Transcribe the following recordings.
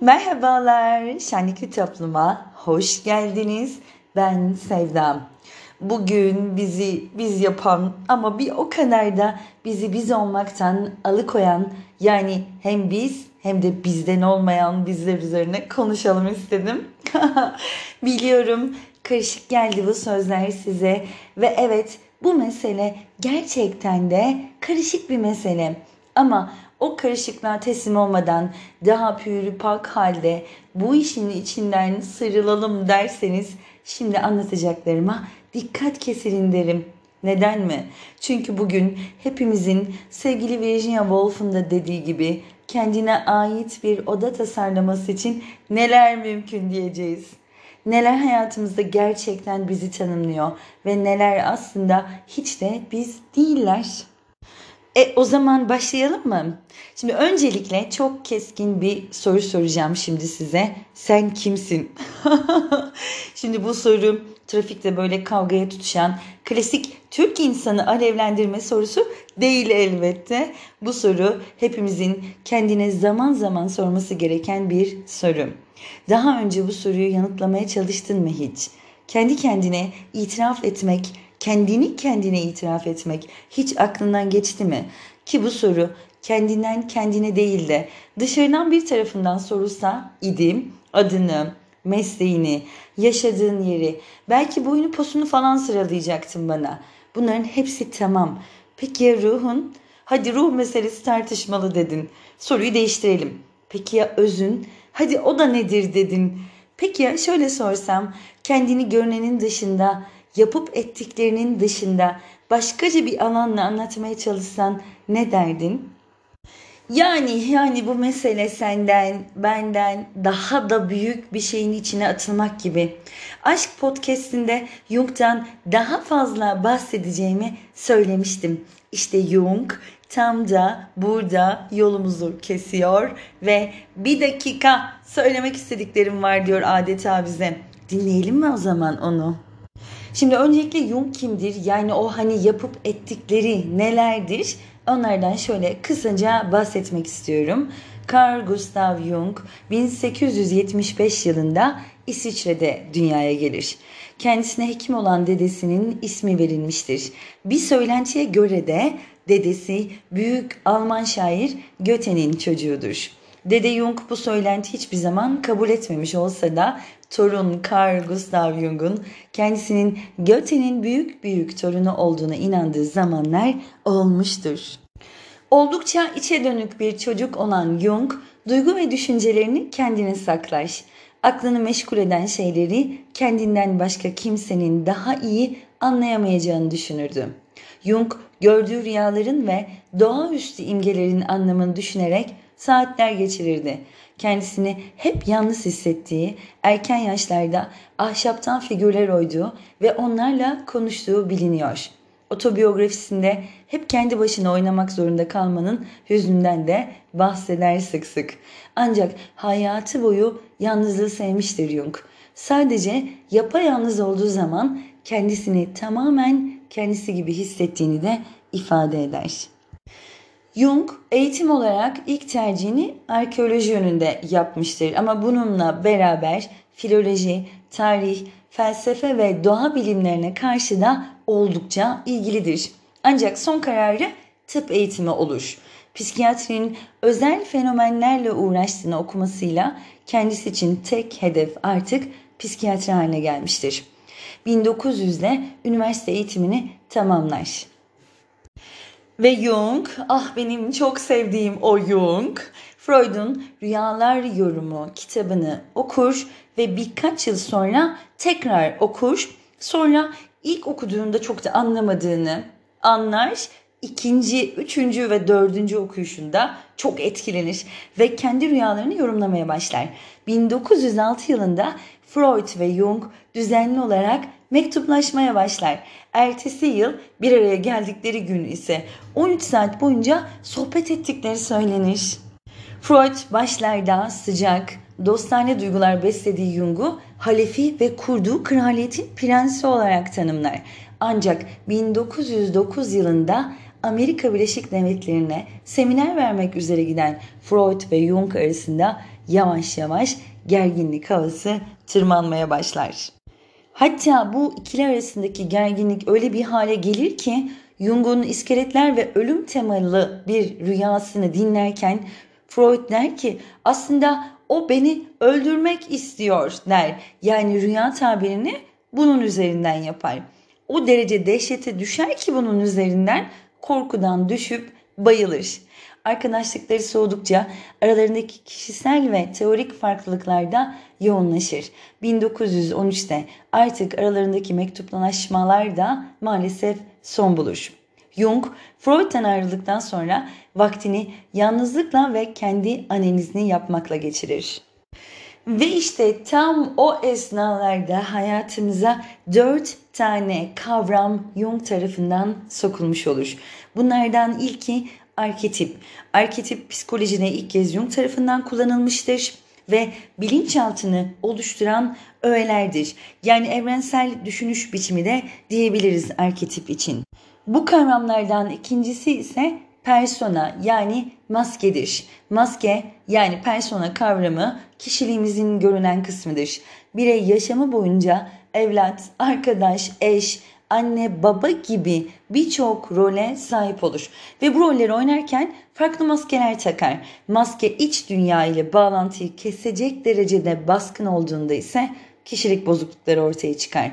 Merhabalar, Şenlikli Toplum'a hoş geldiniz. Ben Sevdam. Bugün bizi biz yapan ama bir o kadar da bizi biz olmaktan alıkoyan yani hem biz hem de bizden olmayan bizler üzerine konuşalım istedim. Biliyorum karışık geldi bu sözler size ve evet bu mesele gerçekten de karışık bir mesele. Ama o karışıklığa teslim olmadan daha pürü pak halde bu işin içinden sıyrılalım derseniz şimdi anlatacaklarıma dikkat kesilin derim. Neden mi? Çünkü bugün hepimizin sevgili Virginia Woolf'un da dediği gibi kendine ait bir oda tasarlaması için neler mümkün diyeceğiz. Neler hayatımızda gerçekten bizi tanımlıyor ve neler aslında hiç de biz değiller. E o zaman başlayalım mı? Şimdi öncelikle çok keskin bir soru soracağım şimdi size. Sen kimsin? şimdi bu soru trafikte böyle kavgaya tutuşan klasik Türk insanı alevlendirme sorusu değil elbette. Bu soru hepimizin kendine zaman zaman sorması gereken bir soru. Daha önce bu soruyu yanıtlamaya çalıştın mı hiç? Kendi kendine itiraf etmek, kendini kendine itiraf etmek hiç aklından geçti mi? Ki bu soru kendinden kendine değil de dışarıdan bir tarafından sorulsa idim adını, mesleğini, yaşadığın yeri, belki boyunu posunu falan sıralayacaktın bana. Bunların hepsi tamam. Peki ya ruhun? Hadi ruh meselesi tartışmalı dedin. Soruyu değiştirelim. Peki ya özün? Hadi o da nedir dedin. Peki ya şöyle sorsam kendini görünenin dışında, yapıp ettiklerinin dışında başkaca bir alanla anlatmaya çalışsan ne derdin? Yani yani bu mesele senden, benden daha da büyük bir şeyin içine atılmak gibi. Aşk podcast'inde Jung'dan daha fazla bahsedeceğimi söylemiştim. İşte Jung tam da burada yolumuzu kesiyor ve bir dakika söylemek istediklerim var diyor adeta bize. Dinleyelim mi o zaman onu? Şimdi öncelikle Jung kimdir? Yani o hani yapıp ettikleri nelerdir? Onlardan şöyle kısaca bahsetmek istiyorum. Carl Gustav Jung 1875 yılında İsviçre'de dünyaya gelir. Kendisine hekim olan dedesinin ismi verilmiştir. Bir söylentiye göre de dedesi büyük Alman şair Goethe'nin çocuğudur. Dede Jung bu söylenti hiçbir zaman kabul etmemiş olsa da torun Carl Gustav Jung'un kendisinin Goethe'nin büyük büyük torunu olduğuna inandığı zamanlar olmuştur. Oldukça içe dönük bir çocuk olan Jung, duygu ve düşüncelerini kendine saklar. Aklını meşgul eden şeyleri kendinden başka kimsenin daha iyi anlayamayacağını düşünürdü. Jung, gördüğü rüyaların ve doğaüstü imgelerin anlamını düşünerek saatler geçirirdi. Kendisini hep yalnız hissettiği, erken yaşlarda ahşaptan figürler oyduğu ve onlarla konuştuğu biliniyor. Otobiyografisinde hep kendi başına oynamak zorunda kalmanın hüznünden de bahseder sık sık. Ancak hayatı boyu yalnızlığı sevmiştir Jung. Sadece yapayalnız olduğu zaman kendisini tamamen kendisi gibi hissettiğini de ifade eder. Jung eğitim olarak ilk tercihini arkeoloji yönünde yapmıştır ama bununla beraber filoloji, tarih, felsefe ve doğa bilimlerine karşı da oldukça ilgilidir. Ancak son kararı tıp eğitimi olur. Psikiyatrinin özel fenomenlerle uğraştığını okumasıyla kendisi için tek hedef artık psikiyatri haline gelmiştir. 1900'de üniversite eğitimini tamamlar. Ve Jung, ah benim çok sevdiğim o Jung, Freud'un Rüyalar Yorumu kitabını okur ve birkaç yıl sonra tekrar okur. Sonra ilk okuduğunda çok da anlamadığını anlar. İkinci, üçüncü ve dördüncü okuyuşunda çok etkilenir ve kendi rüyalarını yorumlamaya başlar. 1906 yılında Freud ve Jung düzenli olarak mektuplaşmaya başlar. Ertesi yıl bir araya geldikleri gün ise 13 saat boyunca sohbet ettikleri söylenir. Freud başlarda sıcak, dostane duygular beslediği Jung'u halefi ve kurduğu kraliyetin prensi olarak tanımlar. Ancak 1909 yılında Amerika Birleşik Devletleri'ne seminer vermek üzere giden Freud ve Jung arasında yavaş yavaş gerginlik havası tırmanmaya başlar. Hatta bu ikili arasındaki gerginlik öyle bir hale gelir ki Jung'un iskeletler ve ölüm temalı bir rüyasını dinlerken Freud der ki aslında o beni öldürmek istiyor der. Yani rüya tabirini bunun üzerinden yapar. O derece dehşete düşer ki bunun üzerinden korkudan düşüp bayılır. Arkadaşlıkları soğudukça aralarındaki kişisel ve teorik farklılıklar da yoğunlaşır. 1913'te artık aralarındaki mektuplaşmalar da maalesef son bulur. Jung, Freud'dan ayrıldıktan sonra vaktini yalnızlıkla ve kendi analizini yapmakla geçirir. Ve işte tam o esnalarda hayatımıza dört tane kavram Jung tarafından sokulmuş olur. Bunlardan ilki arketip. Arketip psikolojide ilk kez Jung tarafından kullanılmıştır ve bilinçaltını oluşturan öğelerdir. Yani evrensel düşünüş biçimi de diyebiliriz arketip için. Bu kavramlardan ikincisi ise persona yani maskedir. Maske yani persona kavramı kişiliğimizin görünen kısmıdır. Birey yaşamı boyunca evlat, arkadaş, eş, anne, baba gibi birçok role sahip olur. Ve bu rolleri oynarken farklı maskeler takar. Maske iç dünya ile bağlantıyı kesecek derecede baskın olduğunda ise kişilik bozuklukları ortaya çıkar.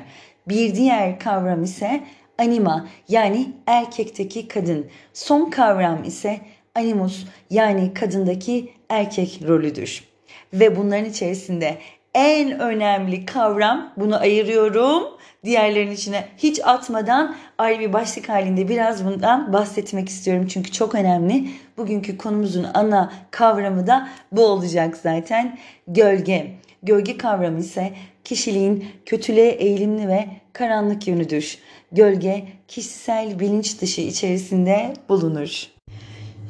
Bir diğer kavram ise anima yani erkekteki kadın. Son kavram ise animus yani kadındaki erkek rolüdür. Ve bunların içerisinde en önemli kavram bunu ayırıyorum. Diğerlerinin içine hiç atmadan ayrı bir başlık halinde biraz bundan bahsetmek istiyorum. Çünkü çok önemli. Bugünkü konumuzun ana kavramı da bu olacak zaten. Gölge. Gölge kavramı ise kişiliğin kötülüğe eğilimli ve karanlık yönüdür. Gölge kişisel bilinç dışı içerisinde bulunur.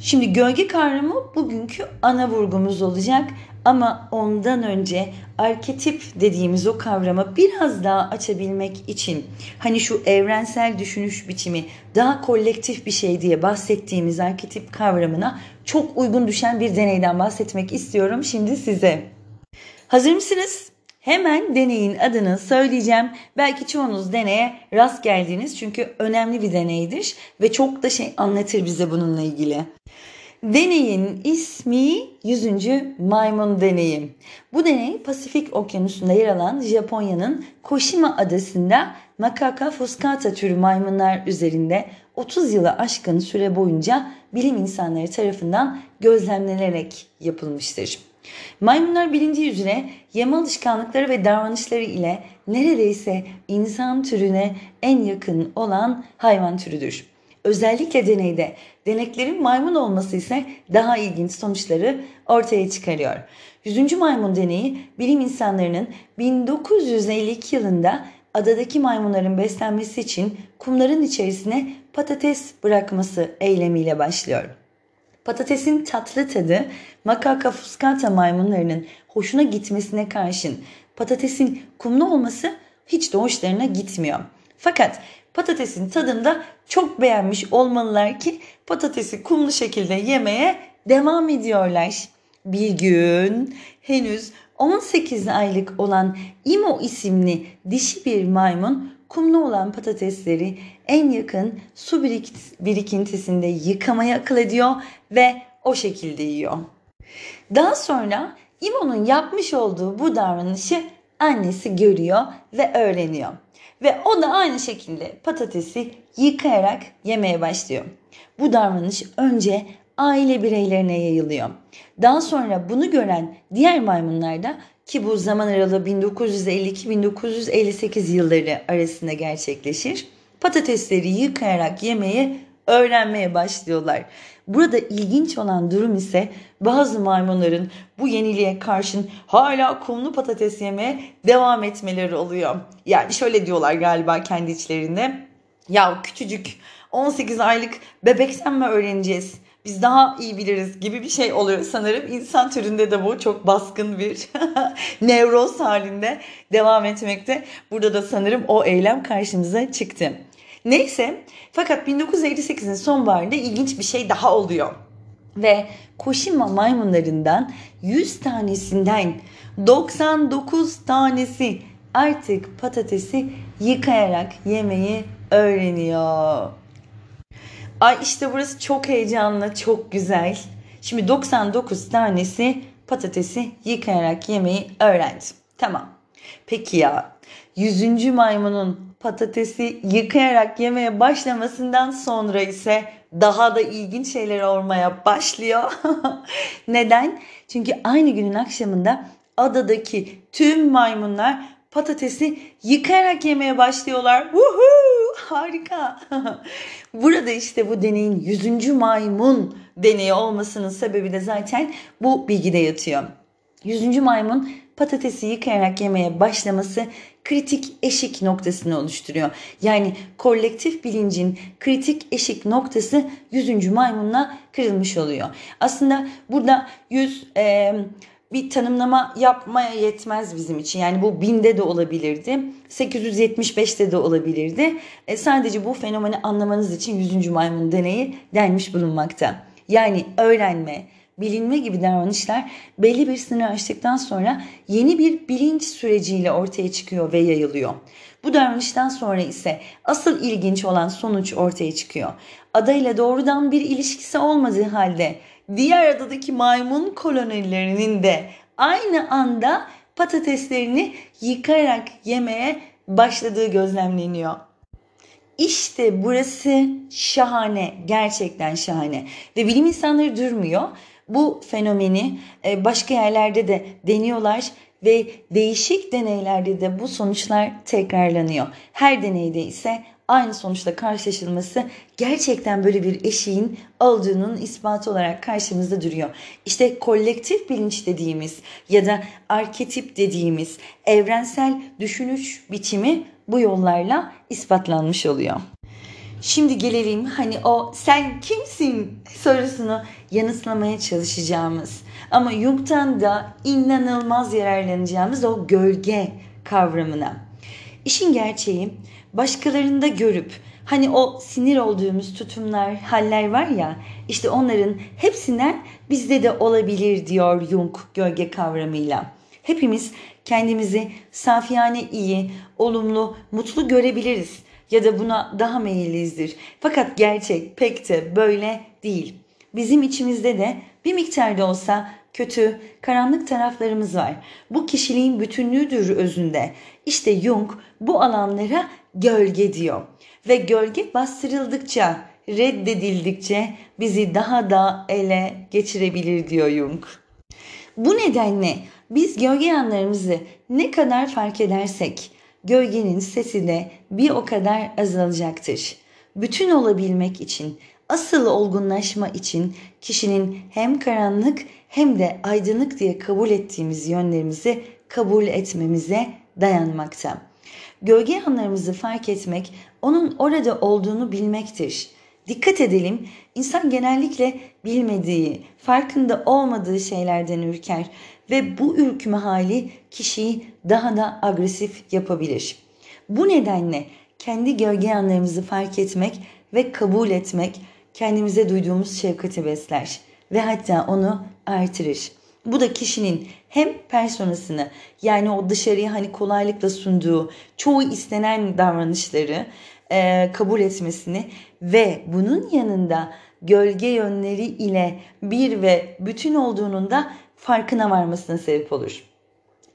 Şimdi gölge kavramı bugünkü ana vurgumuz olacak ama ondan önce arketip dediğimiz o kavramı biraz daha açabilmek için hani şu evrensel düşünüş biçimi daha kolektif bir şey diye bahsettiğimiz arketip kavramına çok uygun düşen bir deneyden bahsetmek istiyorum şimdi size. Hazır mısınız? Hemen deneyin adını söyleyeceğim. Belki çoğunuz deneye rast geldiniz çünkü önemli bir deneydir ve çok da şey anlatır bize bununla ilgili. Deneyin ismi 100. maymun deneyi. Bu deney Pasifik Okyanusu'nda yer alan Japonya'nın Koshima adasında Macaca fuscata türü maymunlar üzerinde 30 yılı aşkın süre boyunca bilim insanları tarafından gözlemlenerek yapılmıştır. Maymunlar bilindiği üzere yeme alışkanlıkları ve davranışları ile neredeyse insan türüne en yakın olan hayvan türüdür. Özellikle deneyde deneklerin maymun olması ise daha ilginç sonuçları ortaya çıkarıyor. 100. maymun deneyi bilim insanlarının 1952 yılında adadaki maymunların beslenmesi için kumların içerisine patates bırakması eylemiyle başlıyor. Patatesin tatlı tadı Macaca fuscata maymunlarının hoşuna gitmesine karşın patatesin kumlu olması hiç de hoşlarına gitmiyor. Fakat patatesin tadında çok beğenmiş olmalılar ki patatesi kumlu şekilde yemeye devam ediyorlar. Bir gün henüz 18 aylık olan Imo isimli dişi bir maymun kumlu olan patatesleri en yakın su birikintisinde yıkamaya akıl ediyor ve o şekilde yiyor. Daha sonra İmo'nun yapmış olduğu bu davranışı annesi görüyor ve öğreniyor. Ve o da aynı şekilde patatesi yıkayarak yemeye başlıyor. Bu davranış önce aile bireylerine yayılıyor. Daha sonra bunu gören diğer maymunlar da ki bu zaman aralığı 1952-1958 yılları arasında gerçekleşir. Patatesleri yıkayarak yemeyi öğrenmeye başlıyorlar. Burada ilginç olan durum ise bazı maymunların bu yeniliğe karşın hala kumlu patates yemeye devam etmeleri oluyor. Yani şöyle diyorlar galiba kendi içlerinde. Ya küçücük 18 aylık bebekten mi öğreneceğiz? Biz daha iyi biliriz gibi bir şey oluyor sanırım. İnsan türünde de bu çok baskın bir nevroz halinde devam etmekte. Burada da sanırım o eylem karşımıza çıktı. Neyse fakat 1958'in sonbaharında ilginç bir şey daha oluyor. Ve Koşima maymunlarından 100 tanesinden 99 tanesi artık patatesi yıkayarak yemeyi öğreniyor. Ay işte burası çok heyecanlı, çok güzel. Şimdi 99 tanesi patatesi yıkayarak yemeyi öğrendi. Tamam. Peki ya 100. maymunun patatesi yıkayarak yemeye başlamasından sonra ise daha da ilginç şeyler olmaya başlıyor. Neden? Çünkü aynı günün akşamında adadaki tüm maymunlar patatesi yıkayarak yemeye başlıyorlar. Woohoo! Harika. Burada işte bu deneyin 100. maymun deneyi olmasının sebebi de zaten bu bilgide yatıyor. 100. maymun patatesi yıkayarak yemeye başlaması kritik eşik noktasını oluşturuyor. Yani kolektif bilincin kritik eşik noktası 100. maymunla kırılmış oluyor. Aslında burada 100 e, bir tanımlama yapmaya yetmez bizim için. Yani bu binde de olabilirdi. 875'te de olabilirdi. E, sadece bu fenomeni anlamanız için 100. maymun deneyi denmiş bulunmakta. Yani öğrenme, bilinme gibi davranışlar belli bir sınır aştıktan sonra yeni bir bilinç süreciyle ortaya çıkıyor ve yayılıyor. Bu davranıştan sonra ise asıl ilginç olan sonuç ortaya çıkıyor. Adayla doğrudan bir ilişkisi olmadığı halde diğer adadaki maymun kolonilerinin de aynı anda patateslerini yıkarak yemeye başladığı gözlemleniyor. İşte burası şahane, gerçekten şahane ve bilim insanları durmuyor. Bu fenomeni e, başka yerlerde de deniyorlar ve değişik deneylerde de bu sonuçlar tekrarlanıyor. Her deneyde ise aynı sonuçla karşılaşılması gerçekten böyle bir eşiğin olduğunun ispatı olarak karşımızda duruyor. İşte kolektif bilinç dediğimiz ya da arketip dediğimiz evrensel düşünüş biçimi bu yollarla ispatlanmış oluyor. Şimdi gelelim hani o sen kimsin sorusunu yanıtlamaya çalışacağımız ama Jung'tan da inanılmaz yararlanacağımız o gölge kavramına. İşin gerçeği başkalarında görüp hani o sinir olduğumuz tutumlar, haller var ya işte onların hepsinden bizde de olabilir diyor Jung gölge kavramıyla. Hepimiz kendimizi safiyane iyi, olumlu, mutlu görebiliriz ya da buna daha meyilliyizdir. Fakat gerçek pek de böyle değil. Bizim içimizde de bir miktarda olsa kötü, karanlık taraflarımız var. Bu kişiliğin bütünlüğüdür özünde. İşte Jung bu alanlara gölge diyor. Ve gölge bastırıldıkça, reddedildikçe bizi daha da ele geçirebilir diyor Jung. Bu nedenle biz gölge yanlarımızı ne kadar fark edersek gölgenin sesi de bir o kadar azalacaktır. Bütün olabilmek için, asıl olgunlaşma için kişinin hem karanlık hem de aydınlık diye kabul ettiğimiz yönlerimizi kabul etmemize dayanmakta. Gölge yanlarımızı fark etmek, onun orada olduğunu bilmektir. Dikkat edelim, insan genellikle bilmediği, farkında olmadığı şeylerden ürker ve bu ürkme hali kişiyi daha da agresif yapabilir. Bu nedenle kendi gölge yanlarımızı fark etmek ve kabul etmek kendimize duyduğumuz şefkati besler ve hatta onu artırır. Bu da kişinin hem personasını yani o dışarıya hani kolaylıkla sunduğu çoğu istenen davranışları e, kabul etmesini ve bunun yanında gölge yönleri ile bir ve bütün olduğunun da farkına varmasına sebep olur.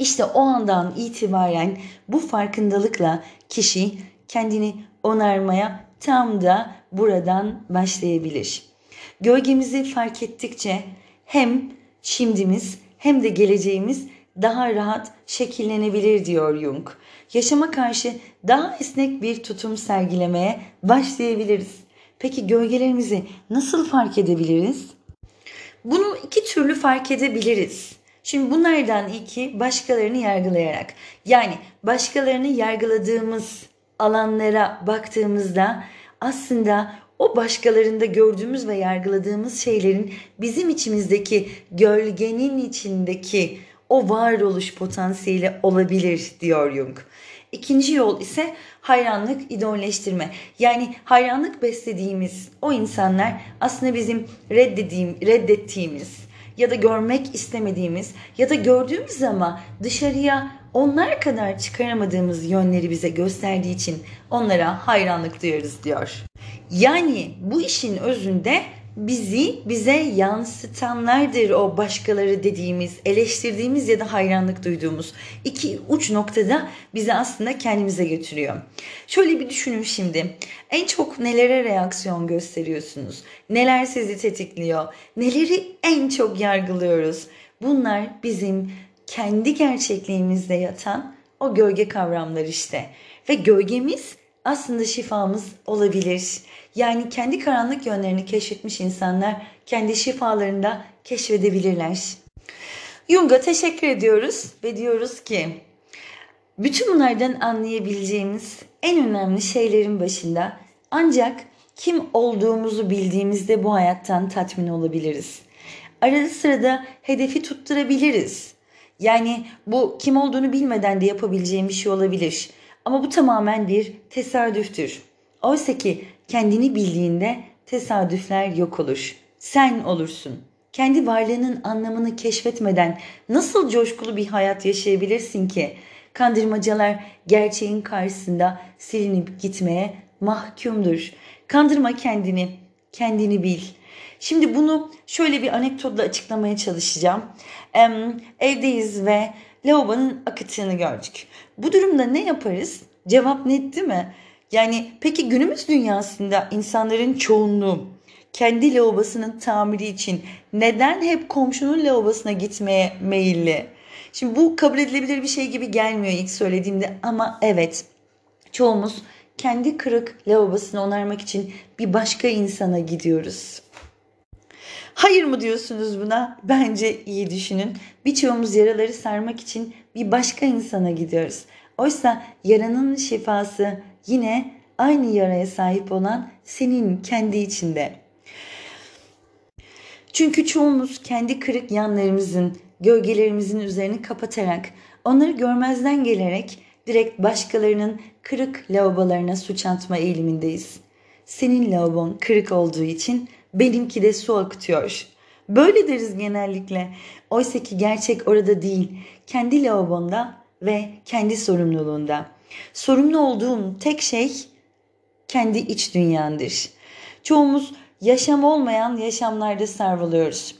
İşte o andan itibaren bu farkındalıkla kişi kendini onarmaya tam da buradan başlayabilir. Gölgemizi fark ettikçe hem şimdimiz hem de geleceğimiz daha rahat şekillenebilir diyor Jung. Yaşama karşı daha esnek bir tutum sergilemeye başlayabiliriz. Peki gölgelerimizi nasıl fark edebiliriz? Bunu iki türlü fark edebiliriz. Şimdi bunlardan ilki başkalarını yargılayarak. Yani başkalarını yargıladığımız alanlara baktığımızda aslında o başkalarında gördüğümüz ve yargıladığımız şeylerin bizim içimizdeki gölgenin içindeki o varoluş potansiyeli olabilir diyor Jung. İkinci yol ise hayranlık, idolleştirme. Yani hayranlık beslediğimiz o insanlar aslında bizim reddediğim, reddettiğimiz ya da görmek istemediğimiz ya da gördüğümüz ama dışarıya onlar kadar çıkaramadığımız yönleri bize gösterdiği için onlara hayranlık duyarız diyor. Yani bu işin özünde bizi bize yansıtanlardır o başkaları dediğimiz, eleştirdiğimiz ya da hayranlık duyduğumuz iki uç noktada bizi aslında kendimize götürüyor. Şöyle bir düşünün şimdi. En çok nelere reaksiyon gösteriyorsunuz? Neler sizi tetikliyor? Neleri en çok yargılıyoruz? Bunlar bizim kendi gerçekliğimizde yatan o gölge kavramlar işte. Ve gölgemiz aslında şifamız olabilir. Yani kendi karanlık yönlerini keşfetmiş insanlar kendi şifalarında keşfedebilirler. Jung'a teşekkür ediyoruz ve diyoruz ki bütün bunlardan anlayabileceğimiz en önemli şeylerin başında ancak kim olduğumuzu bildiğimizde bu hayattan tatmin olabiliriz. Arada sırada hedefi tutturabiliriz. Yani bu kim olduğunu bilmeden de yapabileceğim bir şey olabilir. Ama bu tamamen bir tesadüftür. Oysa ki kendini bildiğinde tesadüfler yok olur. Sen olursun. Kendi varlığının anlamını keşfetmeden nasıl coşkulu bir hayat yaşayabilirsin ki? Kandırmacalar gerçeğin karşısında silinip gitmeye mahkumdur. Kandırma kendini, kendini bil. Şimdi bunu şöyle bir anekdotla açıklamaya çalışacağım. Evdeyiz ve lavabonun akıtığını gördük. Bu durumda ne yaparız? Cevap net değil mi? Yani peki günümüz dünyasında insanların çoğunluğu kendi lavabosunun tamiri için neden hep komşunun lavabosuna gitmeye meyilli? Şimdi bu kabul edilebilir bir şey gibi gelmiyor ilk söylediğimde ama evet çoğumuz kendi kırık lavabosunu onarmak için bir başka insana gidiyoruz. Hayır mı diyorsunuz buna? Bence iyi düşünün. Birçoğumuz yaraları sarmak için bir başka insana gidiyoruz. Oysa yaranın şifası yine aynı yaraya sahip olan senin kendi içinde. Çünkü çoğumuz kendi kırık yanlarımızın, gölgelerimizin üzerini kapatarak, onları görmezden gelerek direkt başkalarının kırık lavabolarına suç atma eğilimindeyiz. Senin lavabon kırık olduğu için benimki de su akıtıyor. Böyle deriz genellikle. Oysa ki gerçek orada değil. Kendi lavabonda ve kendi sorumluluğunda. Sorumlu olduğun tek şey kendi iç dünyandır. Çoğumuz yaşam olmayan yaşamlarda savruluyoruz.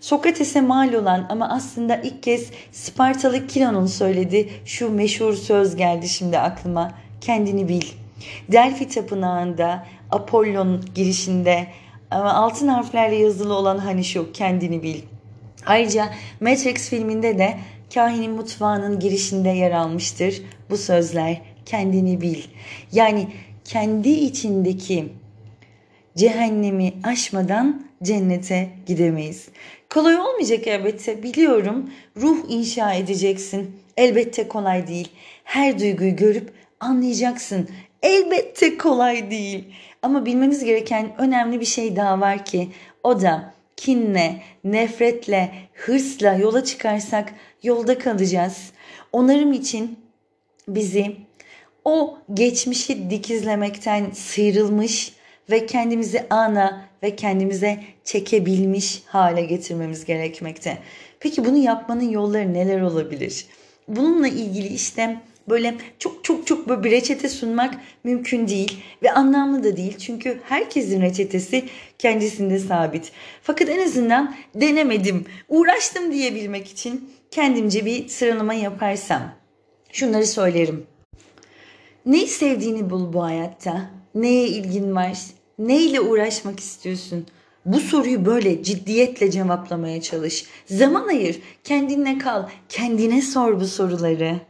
Sokrates'e mal olan ama aslında ilk kez Spartalı Kilon'un söylediği şu meşhur söz geldi şimdi aklıma. Kendini bil. Delphi Tapınağı'nda Apollon girişinde altın harflerle yazılı olan hani şu kendini bil. Ayrıca Matrix filminde de kahinin mutfağının girişinde yer almıştır bu sözler. Kendini bil. Yani kendi içindeki cehennemi aşmadan cennete gidemeyiz. Kolay olmayacak elbette biliyorum. Ruh inşa edeceksin. Elbette kolay değil. Her duyguyu görüp anlayacaksın. Elbette kolay değil. Ama bilmemiz gereken önemli bir şey daha var ki o da kinle, nefretle, hırsla yola çıkarsak yolda kalacağız. Onarım için bizi o geçmişi dikizlemekten sıyrılmış ve kendimizi ana ve kendimize çekebilmiş hale getirmemiz gerekmekte. Peki bunu yapmanın yolları neler olabilir? Bununla ilgili işte böyle çok çok çok böyle bir reçete sunmak mümkün değil ve anlamlı da değil. Çünkü herkesin reçetesi kendisinde sabit. Fakat en azından denemedim, uğraştım diyebilmek için kendimce bir sıralama yaparsam şunları söylerim. Neyi sevdiğini bul bu hayatta. Neye ilgin var? Neyle uğraşmak istiyorsun? Bu soruyu böyle ciddiyetle cevaplamaya çalış. Zaman ayır, kendinle kal, kendine sor bu soruları.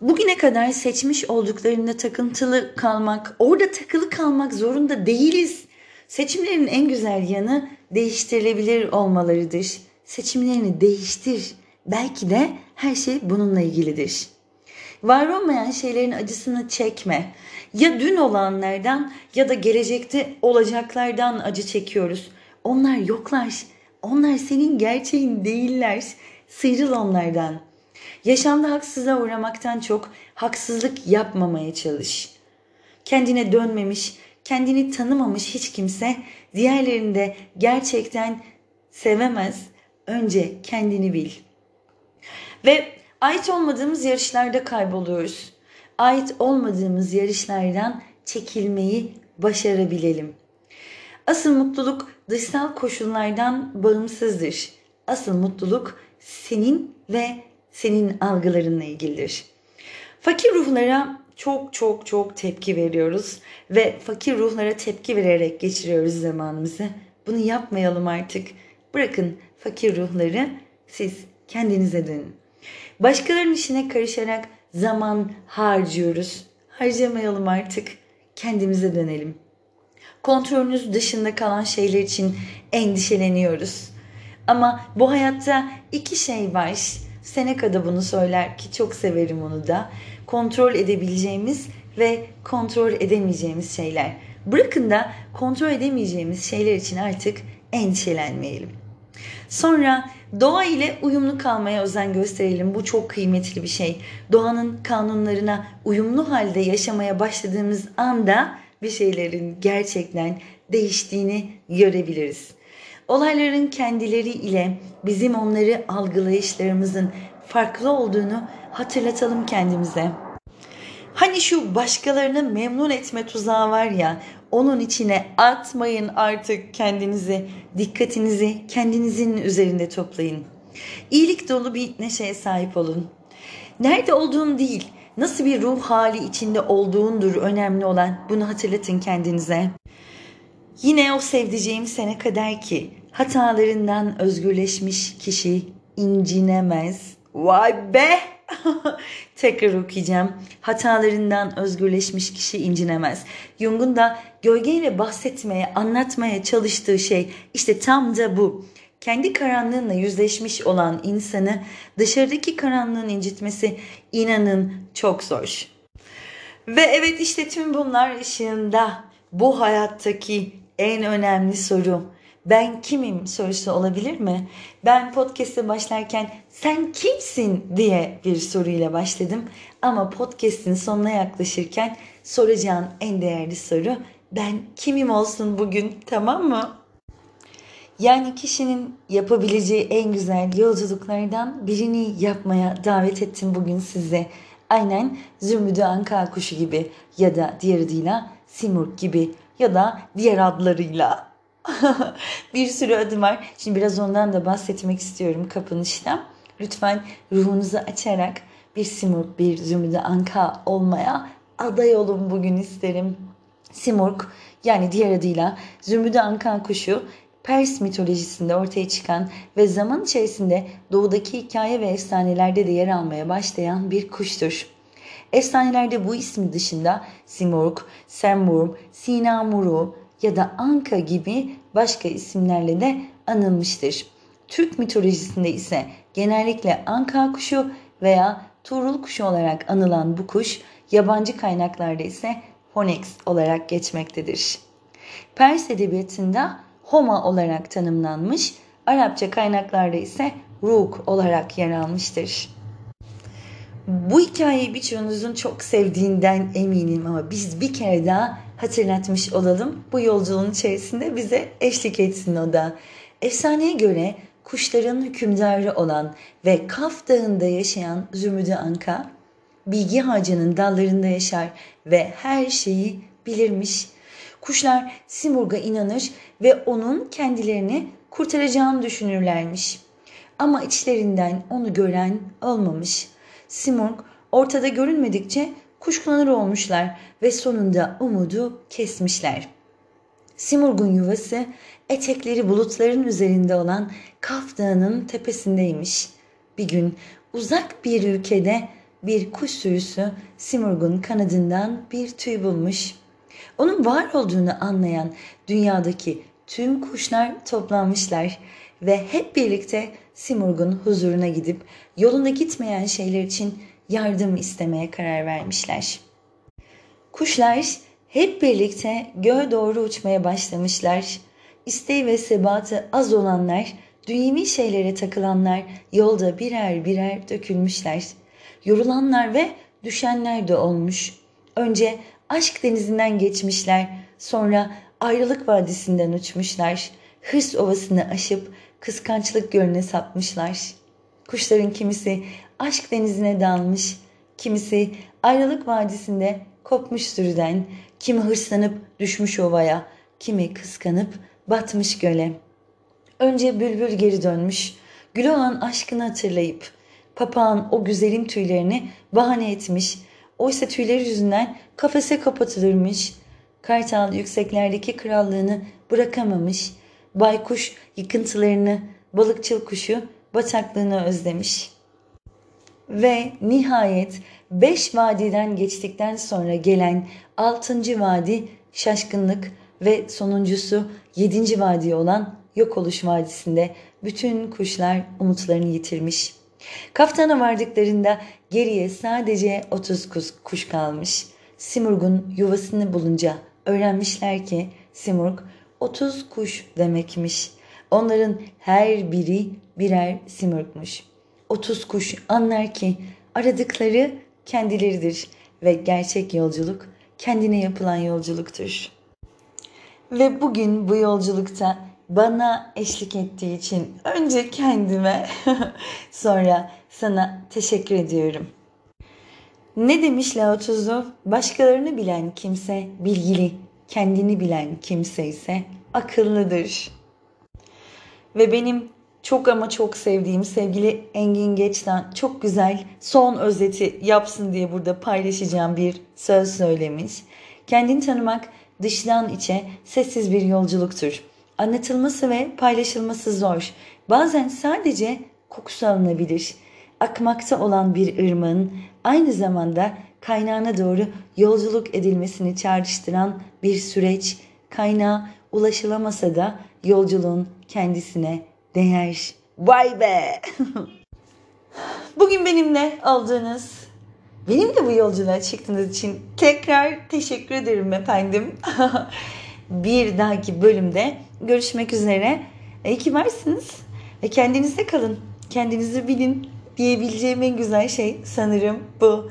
Bugüne kadar seçmiş olduklarında takıntılı kalmak, orada takılı kalmak zorunda değiliz. Seçimlerin en güzel yanı değiştirilebilir olmalarıdır. Seçimlerini değiştir. Belki de her şey bununla ilgilidir. Var olmayan şeylerin acısını çekme. Ya dün olanlardan ya da gelecekte olacaklardan acı çekiyoruz. Onlar yoklar. Onlar senin gerçeğin değiller. Sıyrıl onlardan. Yaşamda haksızlığa uğramaktan çok haksızlık yapmamaya çalış. Kendine dönmemiş, kendini tanımamış hiç kimse diğerlerini de gerçekten sevemez. Önce kendini bil. Ve ait olmadığımız yarışlarda kayboluyoruz. Ait olmadığımız yarışlardan çekilmeyi başarabilelim. Asıl mutluluk dışsal koşullardan bağımsızdır. Asıl mutluluk senin ve senin algılarınla ilgilidir. Fakir ruhlara çok çok çok tepki veriyoruz ve fakir ruhlara tepki vererek geçiriyoruz zamanımızı. Bunu yapmayalım artık. Bırakın fakir ruhları siz kendinize dönün. Başkalarının işine karışarak zaman harcıyoruz. Harcamayalım artık. Kendimize dönelim. Kontrolünüz dışında kalan şeyler için endişeleniyoruz. Ama bu hayatta iki şey var. Seneca da bunu söyler ki çok severim onu da. Kontrol edebileceğimiz ve kontrol edemeyeceğimiz şeyler. Bırakın da kontrol edemeyeceğimiz şeyler için artık endişelenmeyelim. Sonra doğa ile uyumlu kalmaya özen gösterelim. Bu çok kıymetli bir şey. Doğanın kanunlarına uyumlu halde yaşamaya başladığımız anda bir şeylerin gerçekten değiştiğini görebiliriz. Olayların kendileri ile bizim onları algılayışlarımızın farklı olduğunu hatırlatalım kendimize. Hani şu başkalarını memnun etme tuzağı var ya onun içine atmayın artık kendinizi. Dikkatinizi kendinizin üzerinde toplayın. İyilik dolu bir neşeye sahip olun. Nerede olduğun değil, nasıl bir ruh hali içinde olduğundur önemli olan. Bunu hatırlatın kendinize. Yine o sevdiceğim sene kadar ki hatalarından özgürleşmiş kişi incinemez. Vay be! Tekrar okuyacağım. Hatalarından özgürleşmiş kişi incinemez. Jung'un da gölgeyle bahsetmeye, anlatmaya çalıştığı şey işte tam da bu. Kendi karanlığınla yüzleşmiş olan insanı dışarıdaki karanlığın incitmesi inanın çok zor. Ve evet işte tüm bunlar ışığında bu hayattaki en önemli soru ben kimim sorusu olabilir mi? Ben podcast'e başlarken sen kimsin diye bir soruyla başladım. Ama podcast'in sonuna yaklaşırken soracağın en değerli soru ben kimim olsun bugün tamam mı? Yani kişinin yapabileceği en güzel yolculuklardan birini yapmaya davet ettim bugün size. Aynen Zümrüdü Anka kuşu gibi ya da diğer adıyla Simurg gibi ya da diğer adlarıyla bir sürü adım var. Şimdi biraz ondan da bahsetmek istiyorum kapanışta. Lütfen ruhunuzu açarak bir Simurg, bir Zümrüdü Anka olmaya aday olun bugün isterim. Simurg yani diğer adıyla Zümrüdü Anka kuşu Pers mitolojisinde ortaya çıkan ve zaman içerisinde doğudaki hikaye ve efsanelerde de yer almaya başlayan bir kuştur. Efsanelerde bu ismi dışında Simurg, Semurg, Sinamuru, ya da Anka gibi başka isimlerle de anılmıştır. Türk mitolojisinde ise genellikle Anka kuşu veya Tuğrul kuşu olarak anılan bu kuş yabancı kaynaklarda ise Honex olarak geçmektedir. Pers edebiyatında Homa olarak tanımlanmış, Arapça kaynaklarda ise Ruk olarak yer almıştır. Bu hikayeyi birçoğunuzun çok sevdiğinden eminim ama biz bir kere daha hatırlatmış olalım. Bu yolculuğun içerisinde bize eşlik etsin o da. Efsaneye göre kuşların hükümdarı olan ve Kaf Dağı'nda yaşayan Zümrüdü Anka, bilgi ağacının dallarında yaşar ve her şeyi bilirmiş. Kuşlar Simurg'a inanır ve onun kendilerini kurtaracağını düşünürlermiş. Ama içlerinden onu gören olmamış. Simurg ortada görünmedikçe kuşkulanır olmuşlar ve sonunda umudu kesmişler. Simurg'un yuvası etekleri bulutların üzerinde olan Kaf Dağı'nın tepesindeymiş. Bir gün uzak bir ülkede bir kuş sürüsü Simurg'un kanadından bir tüy bulmuş. Onun var olduğunu anlayan dünyadaki tüm kuşlar toplanmışlar ve hep birlikte Simurg'un huzuruna gidip yolunda gitmeyen şeyler için yardım istemeye karar vermişler. Kuşlar hep birlikte göğe doğru uçmaya başlamışlar. İsteği ve sebatı az olanlar Dünyevi şeylere takılanlar yolda birer birer dökülmüşler. Yorulanlar ve düşenler de olmuş. Önce aşk denizinden geçmişler, sonra ayrılık vadisinden uçmuşlar. Hırs ovasını aşıp kıskançlık gölüne sapmışlar. Kuşların kimisi aşk denizine dalmış, kimisi ayrılık vadisinde kopmuş sürüden, kimi hırslanıp düşmüş ovaya, kimi kıskanıp batmış göle. Önce bülbül geri dönmüş, gül olan aşkını hatırlayıp, papağan o güzelim tüylerini bahane etmiş, oysa tüyleri yüzünden kafese kapatılırmış, kartal yükseklerdeki krallığını bırakamamış, baykuş yıkıntılarını, balıkçıl kuşu bataklığını özlemiş. Ve nihayet beş vadiden geçtikten sonra gelen altıncı vadi şaşkınlık ve sonuncusu yedinci vadi olan yok oluş vadisinde bütün kuşlar umutlarını yitirmiş. Kaftana vardıklarında geriye sadece 30 kuş kalmış. Simurg'un yuvasını bulunca öğrenmişler ki Simurg 30 kuş demekmiş. Onların her biri birer simurgmuş. 30 kuş anlar ki aradıkları kendileridir ve gerçek yolculuk kendine yapılan yolculuktur. Ve bugün bu yolculukta bana eşlik ettiği için önce kendime sonra sana teşekkür ediyorum. Ne demiş Lao Tzu? Başkalarını bilen kimse bilgili, kendini bilen kimse ise akıllıdır. Ve benim çok ama çok sevdiğim sevgili Engin Geç'ten çok güzel son özeti yapsın diye burada paylaşacağım bir söz söylemiş. Kendini tanımak dıştan içe sessiz bir yolculuktur. Anlatılması ve paylaşılması zor. Bazen sadece kokusu alınabilir. Akmakta olan bir ırmağın aynı zamanda kaynağına doğru yolculuk edilmesini çağrıştıran bir süreç, kaynağa ulaşılamasa da yolculuğun kendisine değer. Vay be! Bugün benimle olduğunuz, benimle bu yolculuğa çıktığınız için tekrar teşekkür ederim efendim. bir dahaki bölümde görüşmek üzere. İyi ki varsınız. Ve kendinizde kalın. Kendinizi bilin diyebileceğim en güzel şey sanırım bu.